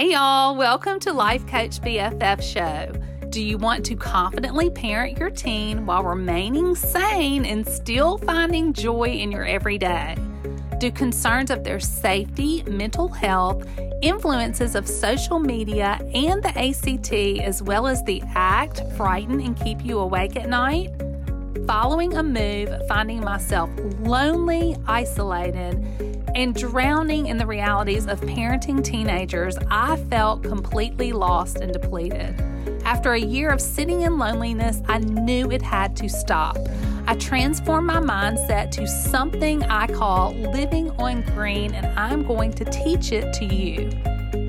Hey, y'all, welcome to Life Coach BFF Show. Do you want to confidently parent your teen while remaining sane and still finding joy in your everyday? Do concerns of their safety, mental health, influences of social media, and the ACT, as well as the ACT, frighten and keep you awake at night? Following a move, finding myself lonely, isolated, and drowning in the realities of parenting teenagers, I felt completely lost and depleted. After a year of sitting in loneliness, I knew it had to stop. I transformed my mindset to something I call living on green, and I'm going to teach it to you.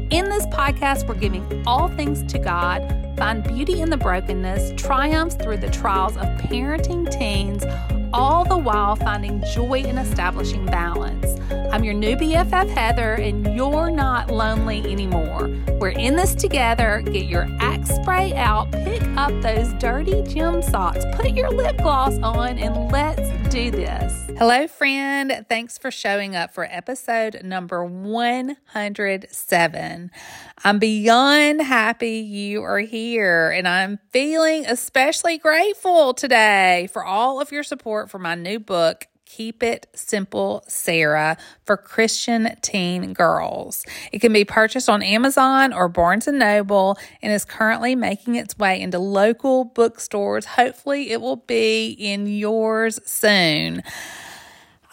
In this podcast, we're giving all things to God, find beauty in the brokenness, triumphs through the trials of parenting teens, all the while finding joy in establishing balance. I'm your new BFF, Heather, and you're not lonely anymore. We're in this together. Get your axe spray out, pick up those dirty gym socks, put your lip gloss on, and let's do this. Hello, friend. Thanks for showing up for episode number 107. I'm beyond happy you are here, and I'm feeling especially grateful today for all of your support for my new book. Keep It Simple Sarah for Christian teen girls. It can be purchased on Amazon or Barnes and Noble and is currently making its way into local bookstores. Hopefully, it will be in yours soon.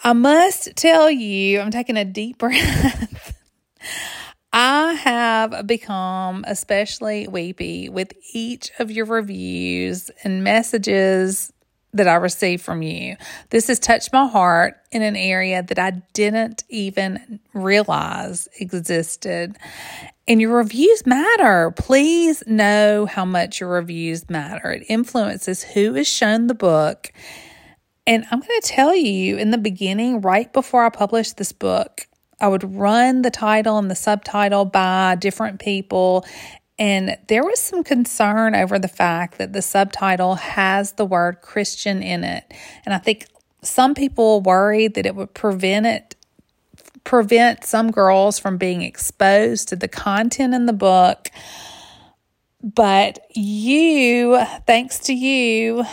I must tell you, I'm taking a deep breath. I have become especially weepy with each of your reviews and messages that I receive from you. This has touched my heart in an area that I didn't even realize existed. And your reviews matter. Please know how much your reviews matter. It influences who is shown the book. And I'm going to tell you in the beginning, right before I published this book, I would run the title and the subtitle by different people, and there was some concern over the fact that the subtitle has the word Christian in it. And I think some people worried that it would prevent it prevent some girls from being exposed to the content in the book. But you, thanks to you,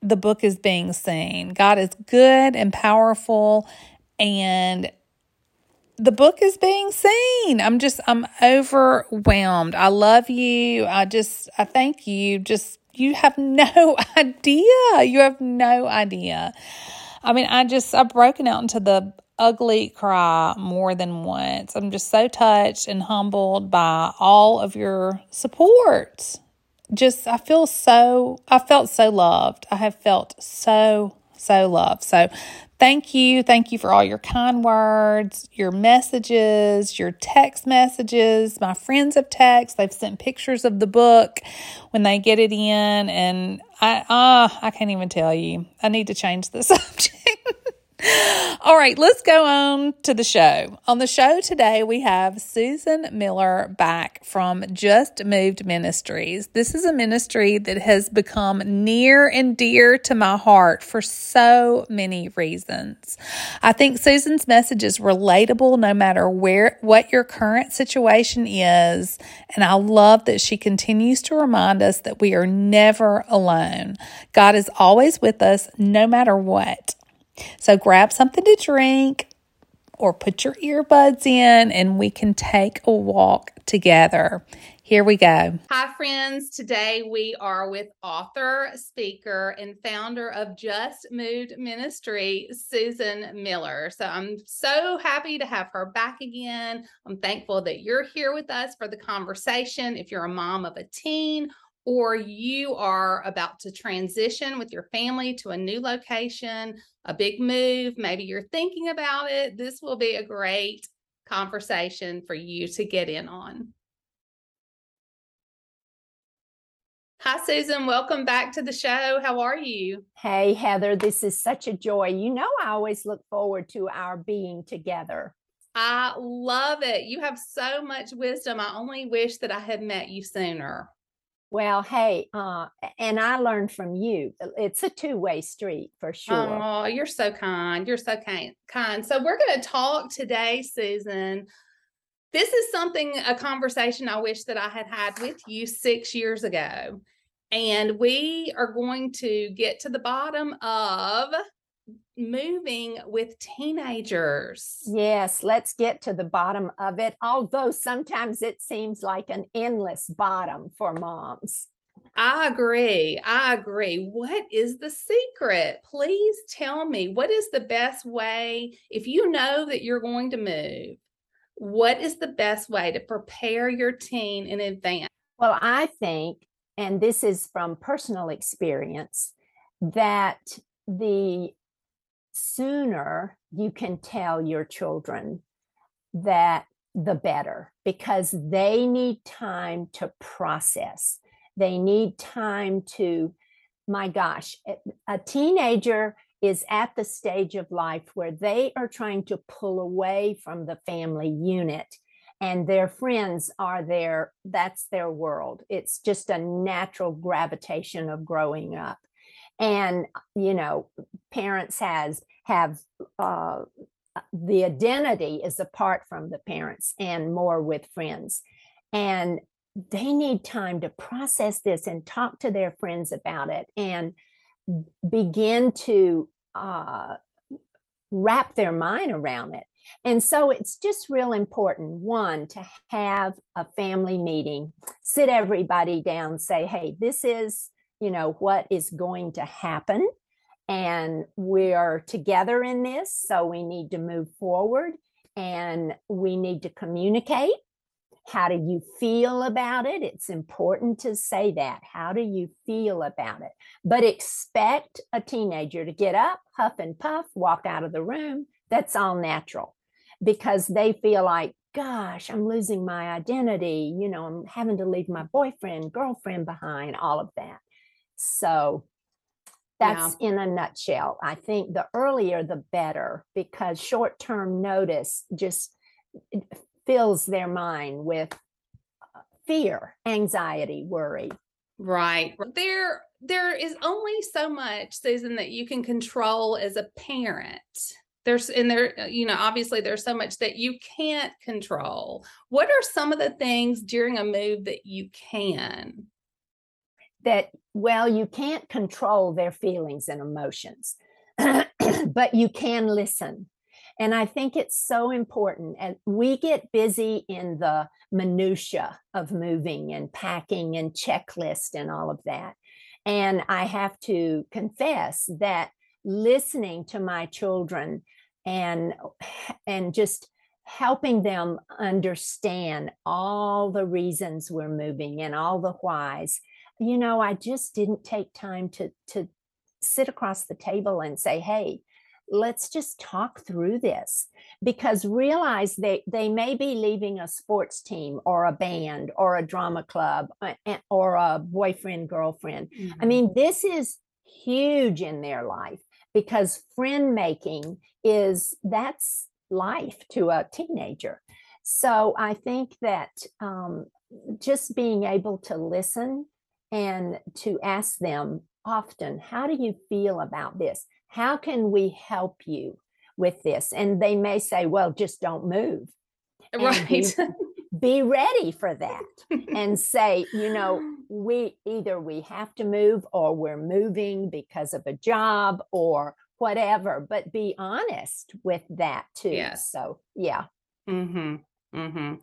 the book is being seen. God is good and powerful and the book is being seen. I'm just, I'm overwhelmed. I love you. I just, I thank you. Just, you have no idea. You have no idea. I mean, I just, I've broken out into the ugly cry more than once. I'm just so touched and humbled by all of your support. Just, I feel so, I felt so loved. I have felt so, so loved. So Thank you. Thank you for all your kind words, your messages, your text messages. My friends have texted. They've sent pictures of the book when they get it in. And I, ah, uh, I can't even tell you. I need to change the subject. All right, let's go on to the show. On the show today, we have Susan Miller back from Just Moved Ministries. This is a ministry that has become near and dear to my heart for so many reasons. I think Susan's message is relatable no matter where what your current situation is, and I love that she continues to remind us that we are never alone. God is always with us no matter what. So grab something to drink or put your earbuds in and we can take a walk together. Here we go. Hi, friends. Today we are with author, speaker, and founder of Just Moved Ministry, Susan Miller. So I'm so happy to have her back again. I'm thankful that you're here with us for the conversation. If you're a mom of a teen or you are about to transition with your family to a new location, a big move, maybe you're thinking about it, this will be a great conversation for you to get in on. Hi, Susan. Welcome back to the show. How are you? Hey, Heather. This is such a joy. You know, I always look forward to our being together. I love it. You have so much wisdom. I only wish that I had met you sooner. Well, hey, uh, and I learned from you. It's a two way street for sure. Oh, you're so kind. You're so kind. Kind. So we're going to talk today, Susan, this is something, a conversation I wish that I had had with you six years ago. And we are going to get to the bottom of moving with teenagers. Yes, let's get to the bottom of it. Although sometimes it seems like an endless bottom for moms. I agree. I agree. What is the secret? Please tell me what is the best way if you know that you're going to move? What is the best way to prepare your teen in advance? Well, I think, and this is from personal experience, that the sooner you can tell your children that the better because they need time to process. They need time to, my gosh, a teenager is at the stage of life where they are trying to pull away from the family unit and their friends are there. That's their world. It's just a natural gravitation of growing up and you know parents has have uh, the identity is apart from the parents and more with friends and they need time to process this and talk to their friends about it and begin to uh, wrap their mind around it. And so it's just real important one to have a family meeting, sit everybody down, say, hey, this is, you know, what is going to happen. And we're together in this. So we need to move forward and we need to communicate how do you feel about it? It's important to say that. How do you feel about it? But expect a teenager to get up, huff and puff, walk out of the room. That's all natural because they feel like, gosh, I'm losing my identity. You know, I'm having to leave my boyfriend, girlfriend behind, all of that. So that's yeah. in a nutshell. I think the earlier the better because short term notice just fills their mind with uh, fear, anxiety, worry. Right. There there is only so much, Susan, that you can control as a parent. There's and there, uh, you know, obviously there's so much that you can't control. What are some of the things during a move that you can? That well, you can't control their feelings and emotions, but you can listen and I think it's so important. And we get busy in the minutia of moving and packing and checklist and all of that. And I have to confess that listening to my children and and just helping them understand all the reasons we're moving and all the whys you know i just didn't take time to to sit across the table and say hey let's just talk through this. Because realize they they may be leaving a sports team or a band or a drama club or a boyfriend girlfriend. Mm-hmm. i mean this is huge in their life because friend making is that's life to a teenager. So i think that um, just being able to listen and to ask them often how do you feel about this how can we help you with this? And they may say, well, just don't move. Right. Be, be ready for that and say, you know, we either we have to move or we're moving because of a job or whatever, but be honest with that too. Yes. So, yeah. Mm-hmm. Mm-hmm.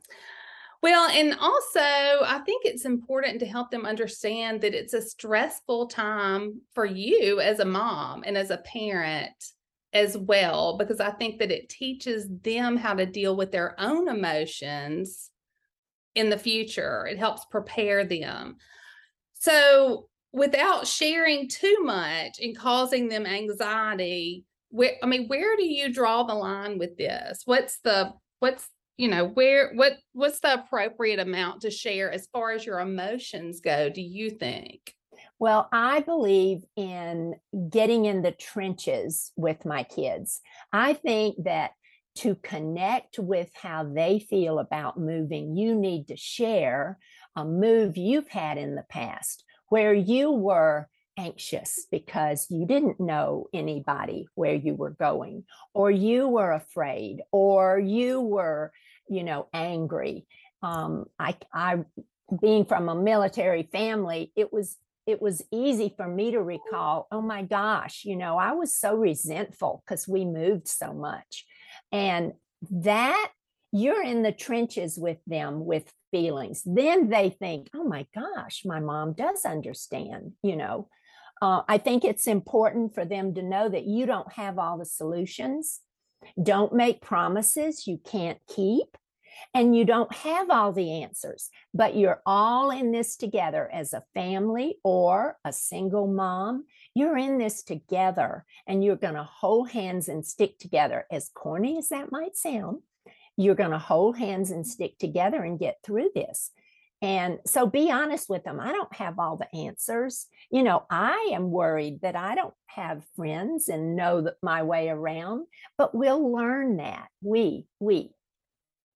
Well, and also, I think it's important to help them understand that it's a stressful time for you as a mom and as a parent as well, because I think that it teaches them how to deal with their own emotions in the future. It helps prepare them. So, without sharing too much and causing them anxiety, where I mean, where do you draw the line with this? What's the what's you know where what what's the appropriate amount to share as far as your emotions go do you think? Well i believe in getting in the trenches with my kids. I think that to connect with how they feel about moving you need to share a move you've had in the past where you were anxious because you didn't know anybody where you were going, or you were afraid, or you were you know, angry. Um, I, I, being from a military family, it was it was easy for me to recall, oh my gosh, you know, I was so resentful because we moved so much. And that you're in the trenches with them with feelings. Then they think, oh my gosh, my mom does understand, you know. Uh, I think it's important for them to know that you don't have all the solutions. Don't make promises you can't keep. And you don't have all the answers, but you're all in this together as a family or a single mom. You're in this together and you're going to hold hands and stick together. As corny as that might sound, you're going to hold hands and stick together and get through this. And so be honest with them. I don't have all the answers. You know, I am worried that I don't have friends and know my way around, but we'll learn that. We, we,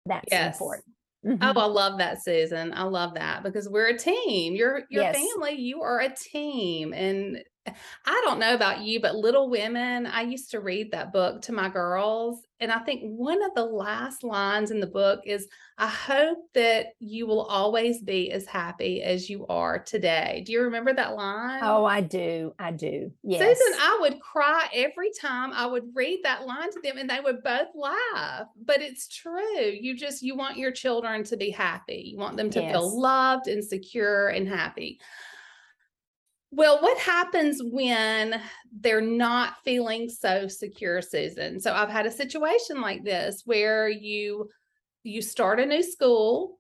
that's yes. important. Mm-hmm. Oh, I love that, Susan. I love that because we're a team. Your your yes. family, you are a team. And I don't know about you, but Little Women, I used to read that book to my girls. And I think one of the last lines in the book is I hope that you will always be as happy as you are today. Do you remember that line? Oh, I do. I do. Yes. Susan, I would cry every time I would read that line to them and they would both laugh. But it's true. You just, you want your children to be happy. You want them to yes. feel loved and secure and happy. Well, what happens when they're not feeling so secure, Susan? So I've had a situation like this where you you start a new school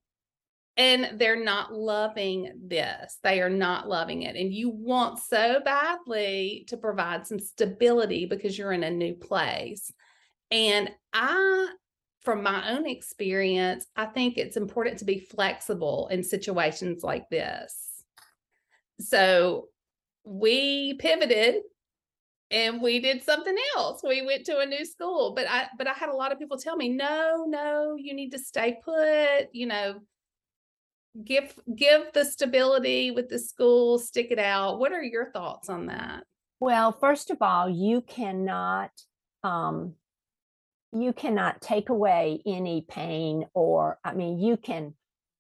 and they're not loving this. They are not loving it. And you want so badly to provide some stability because you're in a new place. And I from my own experience, I think it's important to be flexible in situations like this. So we pivoted and we did something else. We went to a new school, but I but I had a lot of people tell me, "No, no, you need to stay put, you know, give give the stability with the school, stick it out." What are your thoughts on that? Well, first of all, you cannot um you cannot take away any pain or I mean, you can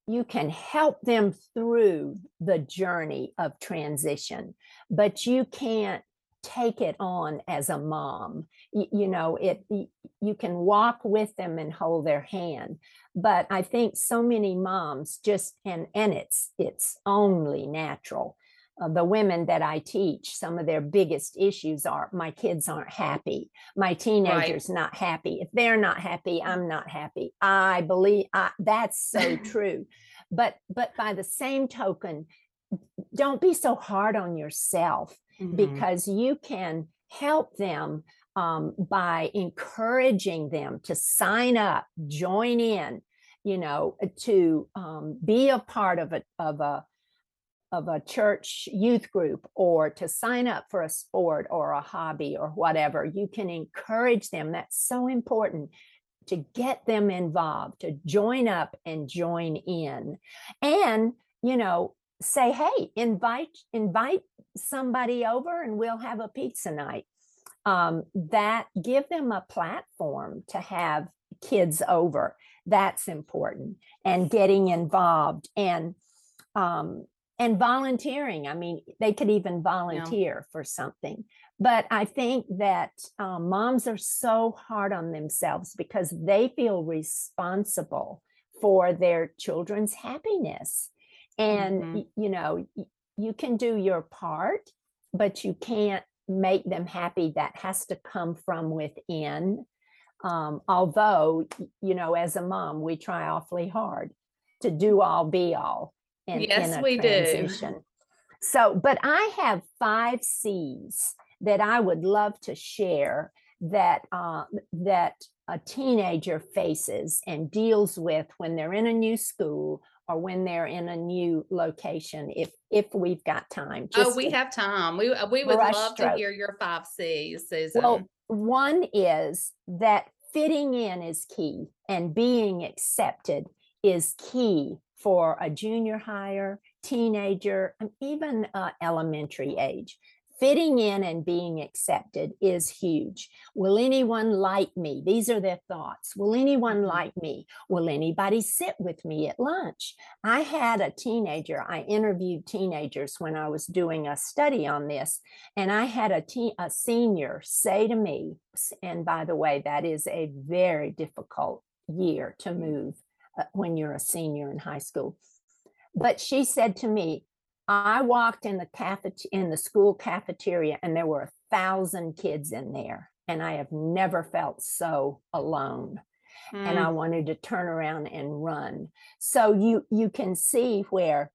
you can help them through the journey of transition but you can't take it on as a mom. You, you, know it you can walk with them and hold their hand but i think so many moms just and and it's it's only natural the women that I teach, some of their biggest issues are my kids aren't happy, my teenagers right. not happy. If they're not happy, I'm not happy. I believe I, that's so true. But but by the same token, don't be so hard on yourself mm-hmm. because you can help them um, by encouraging them to sign up, join in, you know, to um, be a part of a of a of a church youth group or to sign up for a sport or a hobby or whatever. You can encourage them. That's so important to get them involved, to join up and join in. And, you know, say, hey, invite, invite somebody over and we'll have a pizza night. Um, that give them a platform to have kids over. That's important. And getting involved and um, and volunteering. I mean, they could even volunteer yeah. for something. But I think that um, moms are so hard on themselves because they feel responsible for their children's happiness. And, mm-hmm. you know, you can do your part, but you can't make them happy. That has to come from within. Um, although, you know, as a mom, we try awfully hard to do all be all in, yes, in we transition. do. So, but I have five C's that I would love to share that uh, that a teenager faces and deals with when they're in a new school or when they're in a new location if if we've got time oh we have time we uh, we would love stroke. to hear your five c's susan well one is that fitting in is key and being accepted is key for a junior higher teenager and even uh, elementary age fitting in and being accepted is huge. Will anyone like me? These are their thoughts. Will anyone mm-hmm. like me? Will anybody sit with me at lunch? I had a teenager, I interviewed teenagers when I was doing a study on this, and I had a, teen, a senior say to me, and by the way, that is a very difficult year to move when you're a senior in high school. But she said to me, I walked in the cafet in the school cafeteria and there were a thousand kids in there. And I have never felt so alone. Mm. And I mm. wanted to turn around and run. So you you can see where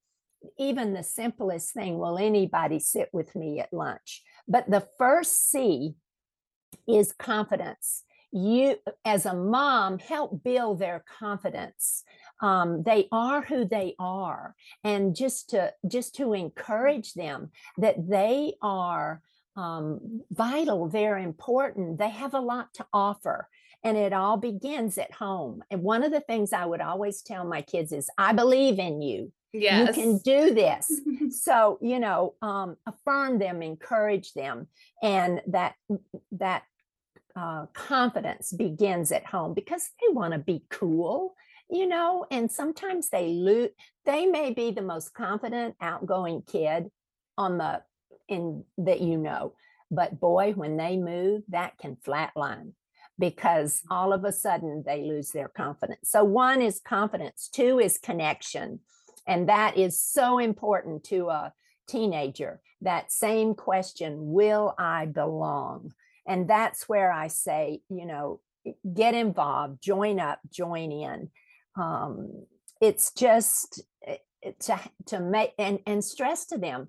even the simplest thing, will anybody sit with me at lunch? But the first C is confidence you as a mom help build their confidence. Um, they are who they are and just to just to encourage them that they are um, vital they're important they have a lot to offer and it all begins at home. And one of the things i would always tell my kids is i believe in you. Yes. you can do this. So you know um, affirm them encourage them and that that uh, confidence begins at home because they want to be cool you know and sometimes they lose they may be the most confident outgoing kid on the in that you know but boy when they move that can flatline because mm. all of a sudden they lose their confidence so one is confidence two is connection and that is so important to a teenager that same question will i belong and that's where i say you know get involved join up join in. Um, it's just eh, eh, to to make and and stress to them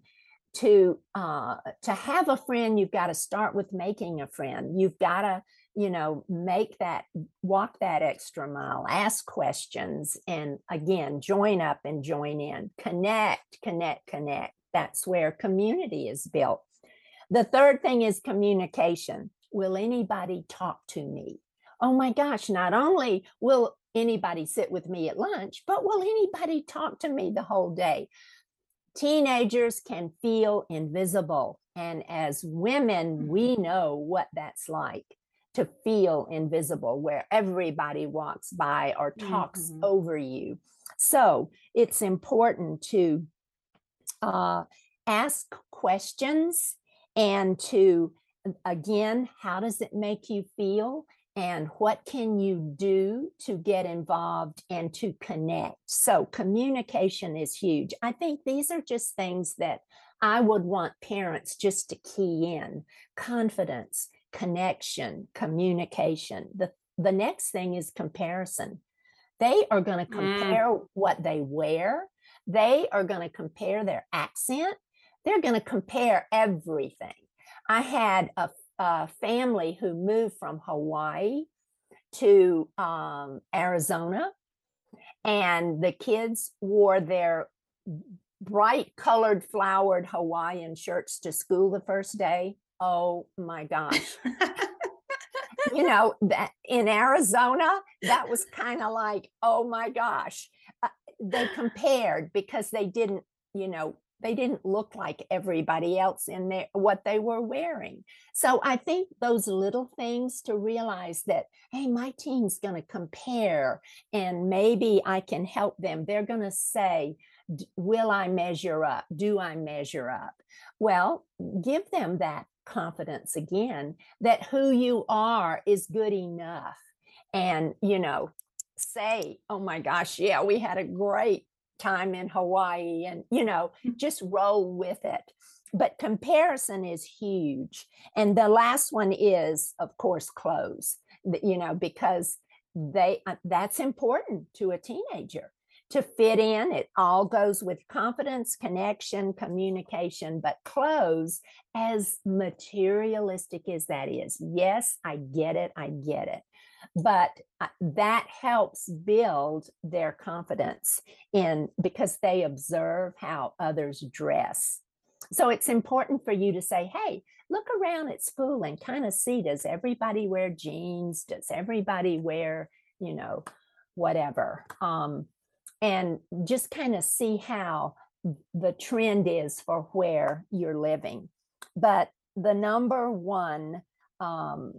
to uh to have a friend you've got to start with making a friend. You've got to you know make that walk that extra mile ask questions and again join up and join in. Connect connect connect. That's where community is built the third thing is communication will anybody talk to me oh my gosh not only will anybody sit with me at lunch, but will anybody talk to me the whole day? Teenagers can feel invisible. And as women, we mm-hmm. know what that's like to feel invisible, where everybody walks by or talks mm-hmm. over you. So it's important to uh, ask questions and to, again, how does it make you feel? and what can you do to get involved and to connect so communication is huge i think these are just things that i would want parents just to key in confidence connection communication the the next thing is comparison they are going to mm. compare mm. what they wear they are going to compare their accent they're going to compare everything i had a a family who moved from Hawaii to um, Arizona, and the kids wore their bright colored flowered Hawaiian shirts to school the first day. Oh my gosh. you know, that in Arizona, that was kind of like, oh my gosh. Uh, they compared because they didn't, you know, they didn't look like everybody else in their what they were wearing. So i think those little things to realize that hey my team's going to compare and maybe i can help them they're going to say will i measure up? Do i measure up? Well give them that confidence again that who you are is good enough and you know say oh my gosh yeah we had a great time in Hawaii and, you know, mm. just roll with it. But comparison is huge. And the last one is, of course, clothes, you know, because they uh, that's important to a teenager to fit in. It all goes with confidence, connection, communication, but clothes, as materialistic as that is, yes, I get it. I get it but uh, that helps build their confidence in because they observe how others dress. So it's important for you to say hey look around at school and kind of see does everybody wear jeans? Does everybody wear you know whatever? Um, and just kind of see how the trend is for where you're living. But the number one um,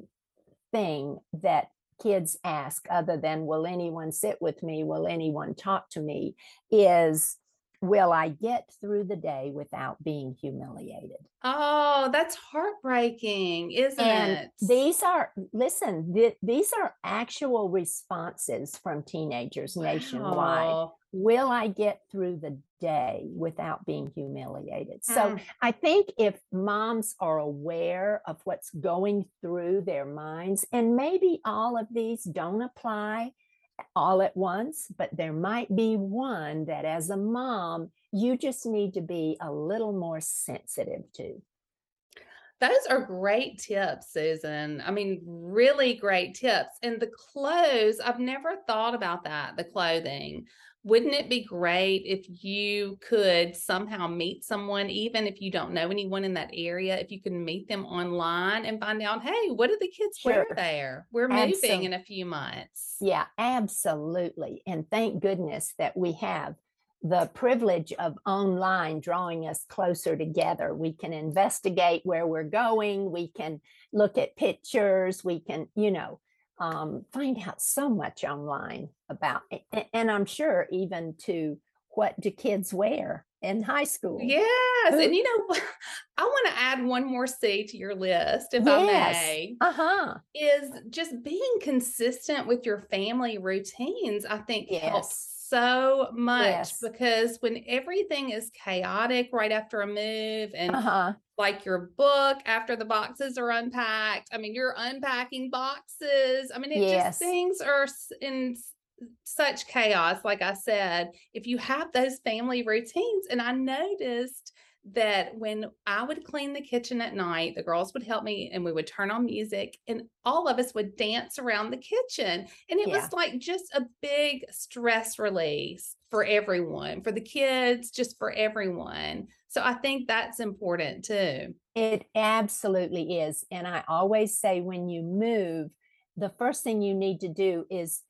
thing that kids ask, other than will anyone sit with me, will anyone talk to me, is will I get through the day without being humiliated? Oh, that's heartbreaking, isn't and it? These are, listen, th- these are actual responses from teenagers nationwide. Will I get through the day without being humiliated? So Mm. I think if moms are aware of what's going through their minds, and maybe all of these don't apply all at once, but there might be one that as a mom, you just need to be a little more sensitive to. Those are great tips, Susan. I mean, really great tips. And the clothes, I've never thought about that, the clothing. Wouldn't it be great if you could somehow meet someone, even if you don't know anyone in that area, if you can meet them online and find out, hey, what do the kids wear there? We're moving Absol- in a few months. Yeah, absolutely. And thank goodness that we have the privilege of online drawing us closer together. We can investigate where we're going, we can look at pictures, we can, you know, um, find out so much online about, a- a- and I'm sure even to what do kids wear in high school? Yes. Who- And you know, I want to add one more C to your list, if I Yes. may. Uh huh. is just being consistent with your family routines, I think helps Yes. So much Yes. because when everything is chaotic right after a move and Uh huh. like your book after the boxes are unpacked, I mean, you're unpacking boxes. I mean, it Yes. just things are in such chaos. Like I said, if you have those family routines, and I noticed that when I would clean the kitchen at night, the girls would help me and we would turn on music and all of us would dance around the kitchen. And it Yeah. was like just a big stress release for everyone, for the kids, just for everyone. So I think that's important too. It absolutely is. And I always say when you move, the first thing you need to do is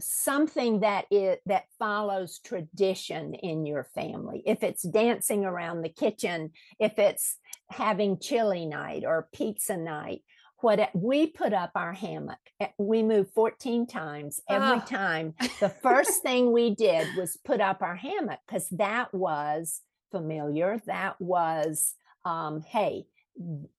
something that is that follows tradition in your family. If it's dancing around the kitchen, if it's having chili night or pizza night, what we put up our hammock. eh, We moved 14 times. Every Ah. time the first thing we did was put up our hammock because that was familiar. That was, um, hey,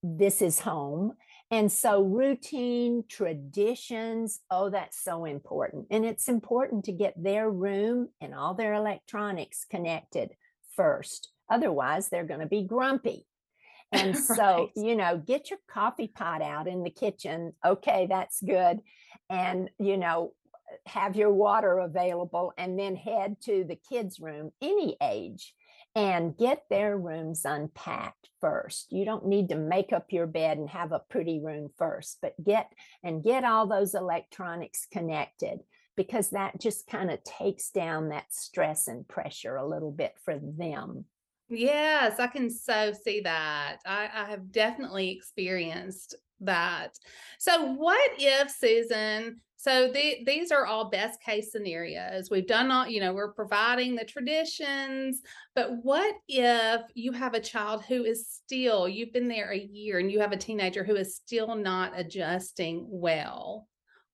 this is home. And so, routine, traditions, oh, that's so important. And it's important to get their room and all their electronics connected first. Otherwise, they're going to be grumpy. And so, you know, get your coffee pot out in the kitchen. Okay, that's good. And, you know, have your water available and then head to the kids' room, any age, and get their rooms unpacked first. You don't need to make up your bed and have a pretty room first, but get and get all those electronics connected because that just kind of takes down that stress and pressure a little bit for them. Yes, I can so see that. I, I have definitely experienced that. So, what if, Susan? So, the, these are all best case scenarios. We've done all, you know, we're providing the traditions, but what if you have a child who is still, you've been there a year and you have a teenager who is still not adjusting well?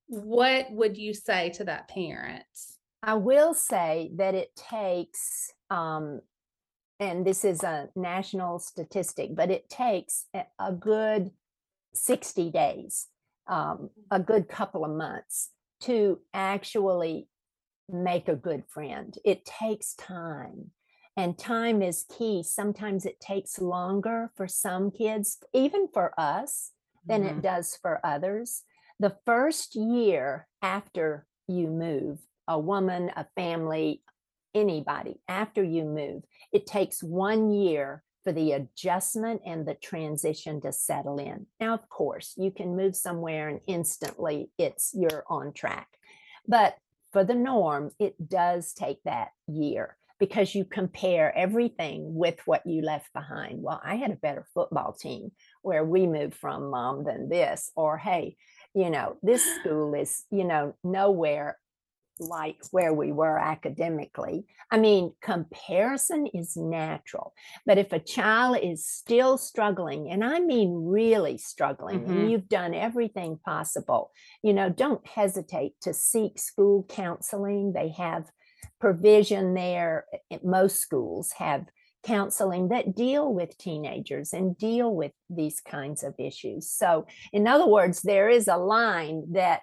What would you say to that parent? I will say that it takes, um, and this is a national statistic, but it takes a, a good 60 days, um, a good couple of months to actually make a good friend. It takes time, and time is key. Sometimes it takes longer for some kids, even for us, than Mhm. it does for others. The first year after you move, a woman, a family, anybody, after you move, it takes one year for the adjustment and the transition to settle in. Now, of course, you can move somewhere and instantly it's you're on track. But for the norm, it does take that year because you compare everything with what you left behind. Well, I had a better football team where we moved from mom than this, or hey, you know, this school is, you know, nowhere like where we were academically. I mean, comparison is natural. But if a child is still struggling, and I mean really struggling, mm-hmm. and you've done everything possible, you know, don't hesitate to seek school counseling. They have provision there. Most schools have counseling that deal with teenagers and deal with these kinds of issues. So, in other words, there is a line that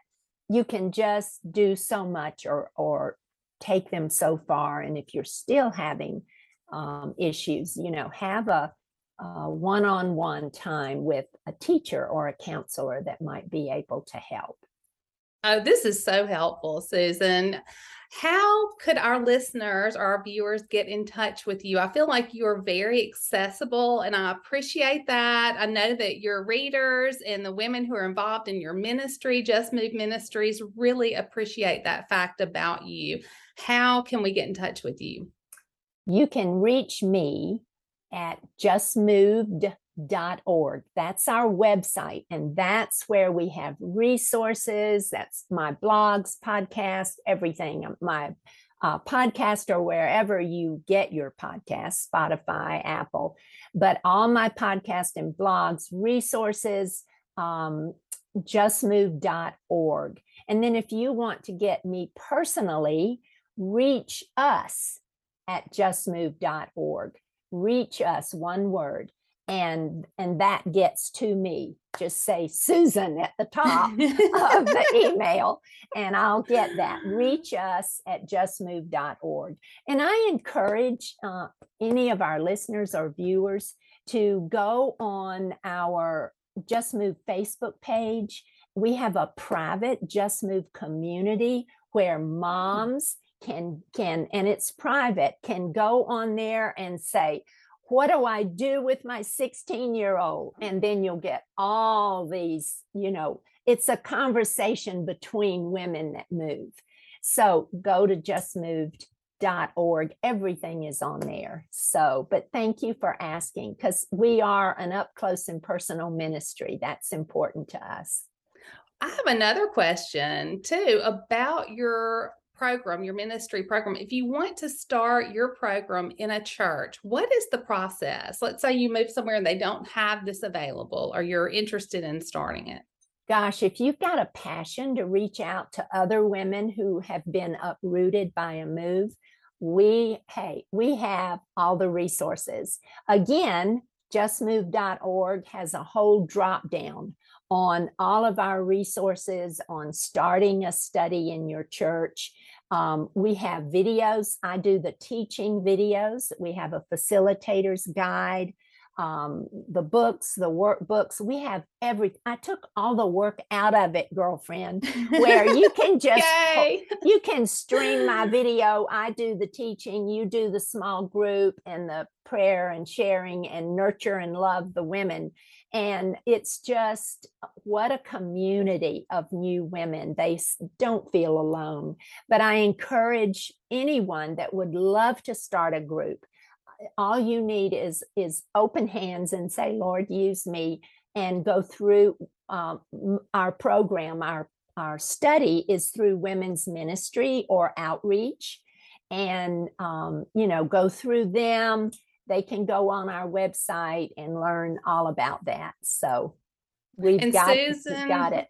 you can just do so much or or take them so far. And if you're still having um, issues you know have a, a one-on-one time with a teacher or a counselor that might be able to help oh this is so helpful susan how could our listeners or our viewers get in touch with you? I feel like you're very accessible and I appreciate that. I know that your readers and the women who are involved in your ministry, Just Moved Ministries, really appreciate that fact about you. How can we get in touch with you? You can reach me at justmoved org. That's our website. And that's where we have resources. That's my blogs, podcasts, everything. Um, my uh, podcast or wherever you get your podcast, Spotify, Apple. But all my podcast and blogs, resources, um, justmoved.org. And then if you want to get me personally, reach us at justmoved.org. Reach us, one word and and that gets to me just say susan at the top of the email and i'll get that. Reach us at justmoved.org and i encourage uh, any of our listeners or viewers to go on our just move facebook page. We have a private just move community where moms can can and it's private can go on there and say what do I do with my 16 year old? And then you'll get all these, you know, it's a conversation between women that move. So go to justmoved.org. Everything is on there. So, but thank you for asking because we are an up close and personal ministry. That's important to us. I have another question too about your program, your ministry program, if you want to start your program in a church, what is the process? Let's say you move somewhere and they don't have this available or you're interested in starting it. Gosh, if you've got a passion to reach out to other women who have been uprooted by a move, we, hey, we have all the resources. Again, justmoved.org has a whole drop down on all of our resources on starting a study in your church. Um, we have videos. I do the teaching videos. We have a facilitator's guide, um, the books, the workbooks. We have every. I took all the work out of it, girlfriend, where you can just you can stream my video. I do the teaching. You do the small group and the prayer and sharing and nurture and love the women and it's just uh, what a community of new women. They don't feel alone. But I encourage anyone that would love to start a group. Uh, all you need is is open hands and say, Lord, use me, and go through um, our program. Our our study is through women's ministry or outreach, and um, you know, go through them they can go on our website and learn all about that. So we've and got, Susan, got it.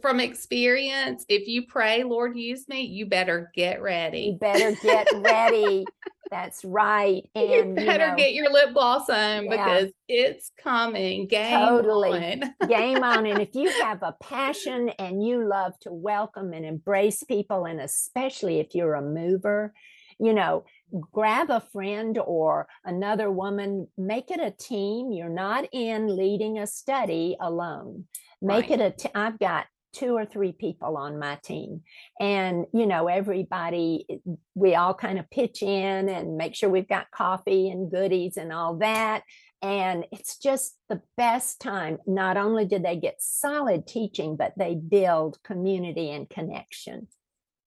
From experience, if you pray, Lord, use me, you better get ready. You better get ready. That's right. And you better you know, get your lip gloss on yeah, because it's coming. Game totally. on. Game on. And if you have a passion and you love to welcome and embrace people, and especially if you're a mover, you know, grab a friend or another woman, make it a team. You're not in leading a study alone. Make right. it a. T- I've got two or three people on my team and you know everybody eh, we all kind of pitch in and make sure we've got coffee and goodies and all that and it's just the best time not only do they get solid teaching but they build community and connection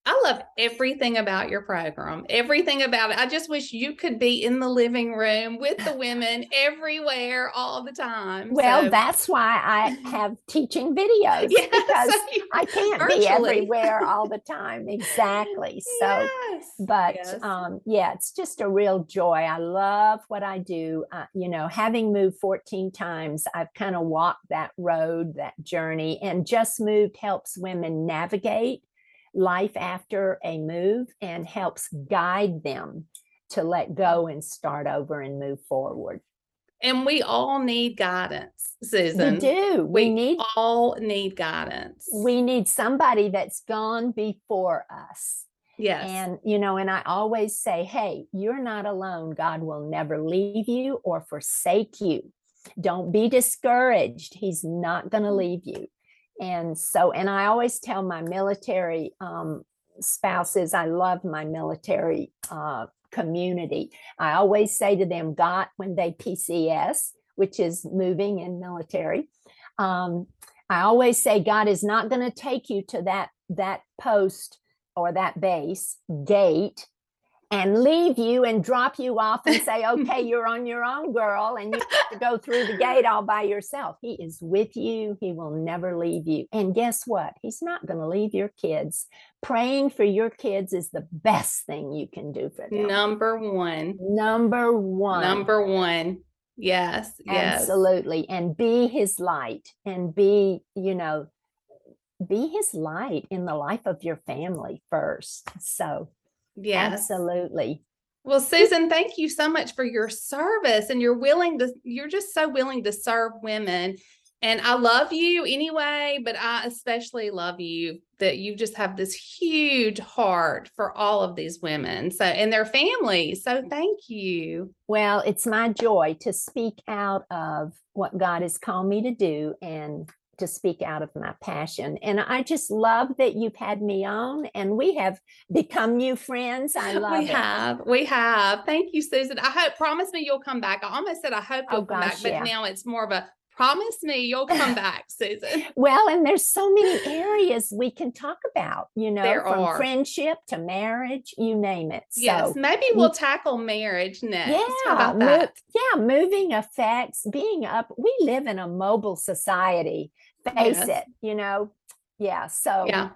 I love everything about your program, everything about it. I just wish you could be in the living room with the women everywhere all the time. Well, so. that's why I have teaching videos yes, because I can't virtually. be everywhere all the time. Exactly. So, yes, but yes. um, yeah, it's just a real joy. I love what I do. Uh, you know, having moved 14 times, I've kind of walked that road, that journey, and just moved helps women navigate life after a move and helps guide them to let go and start over and move forward. And we all need guidance, Susan. We do. We, we need all need guidance. We need somebody that's gone before us. Yes. And, you know, and I always say, hey, you're not alone. God will never leave you or forsake you. Don't be discouraged. He's not going to mm. leave you and so and i always tell my military um, spouses i love my military uh, community. I always say to them god when they pcs which is moving in military um, i always say god is not going to take you to that that post or that base gate and leave you and drop you off and say, okay, you're on your own, girl, and you have to go through the gate all by yourself. He is with you. He will never leave you. And guess what? He's not going to leave your kids. Praying for your kids is the best thing you can do for them. Number one. Number one. Number one. Yes. Yes. Absolutely. And be his light and be, you know, be his light in the life of your family first. So, Yes. Absolutely. Well, Susan, thank you so much for your service and you're willing to, you're just so willing to serve women. And I love you anyway, but I especially love you that you just have this huge heart for all of these women. So, and their families. So, thank you. Well, it's my joy to speak out of what God has called me to do and to speak out of my passion. And I just love that you've had me on and we have become new friends. I love we it. have. We have. Thank you, Susan. I hope promise me you'll come back. I almost said I hope oh, you'll oh, come gosh, back, but yeah. now it's more of a promise me you'll come back, Susan. well, and there's so many areas we can talk about, you know, there from are. friendship to marriage, you name it. Yes, maybe we'll tackle marriage next. Yeah, mo- yeah, moving effects, being up. We live in a mobile society face yes. it, you know. Yeah. So yeah.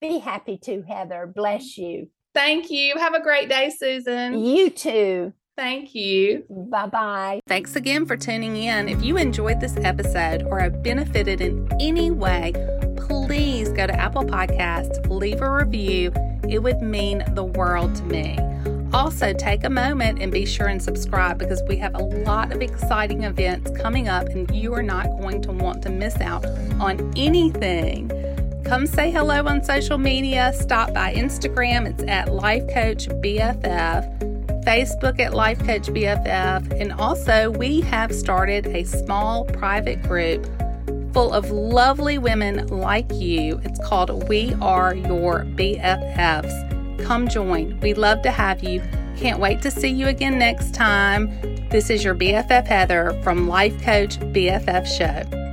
be happy to, Heather. Bless you. Thank you. Have a great day, Susan. You too. Thank you. Bye bye. Thanks again for tuning in. If you enjoyed this episode or have benefited in any way, please go to Apple Podcasts, leave a review. It would mean the world to me. Also, take a moment and be sure and subscribe because we have a lot of exciting events coming up, and you are not going to want to miss out on anything. Come say hello on social media. Stop by Instagram, it's at Life Coach BFF, Facebook at Life Coach BFF, and also we have started a small private group full of lovely women like you. It's called We Are Your BFFs. Come join. We'd love to have you. Can't wait to see you again next time. This is your BFF Heather from Life Coach BFF Show.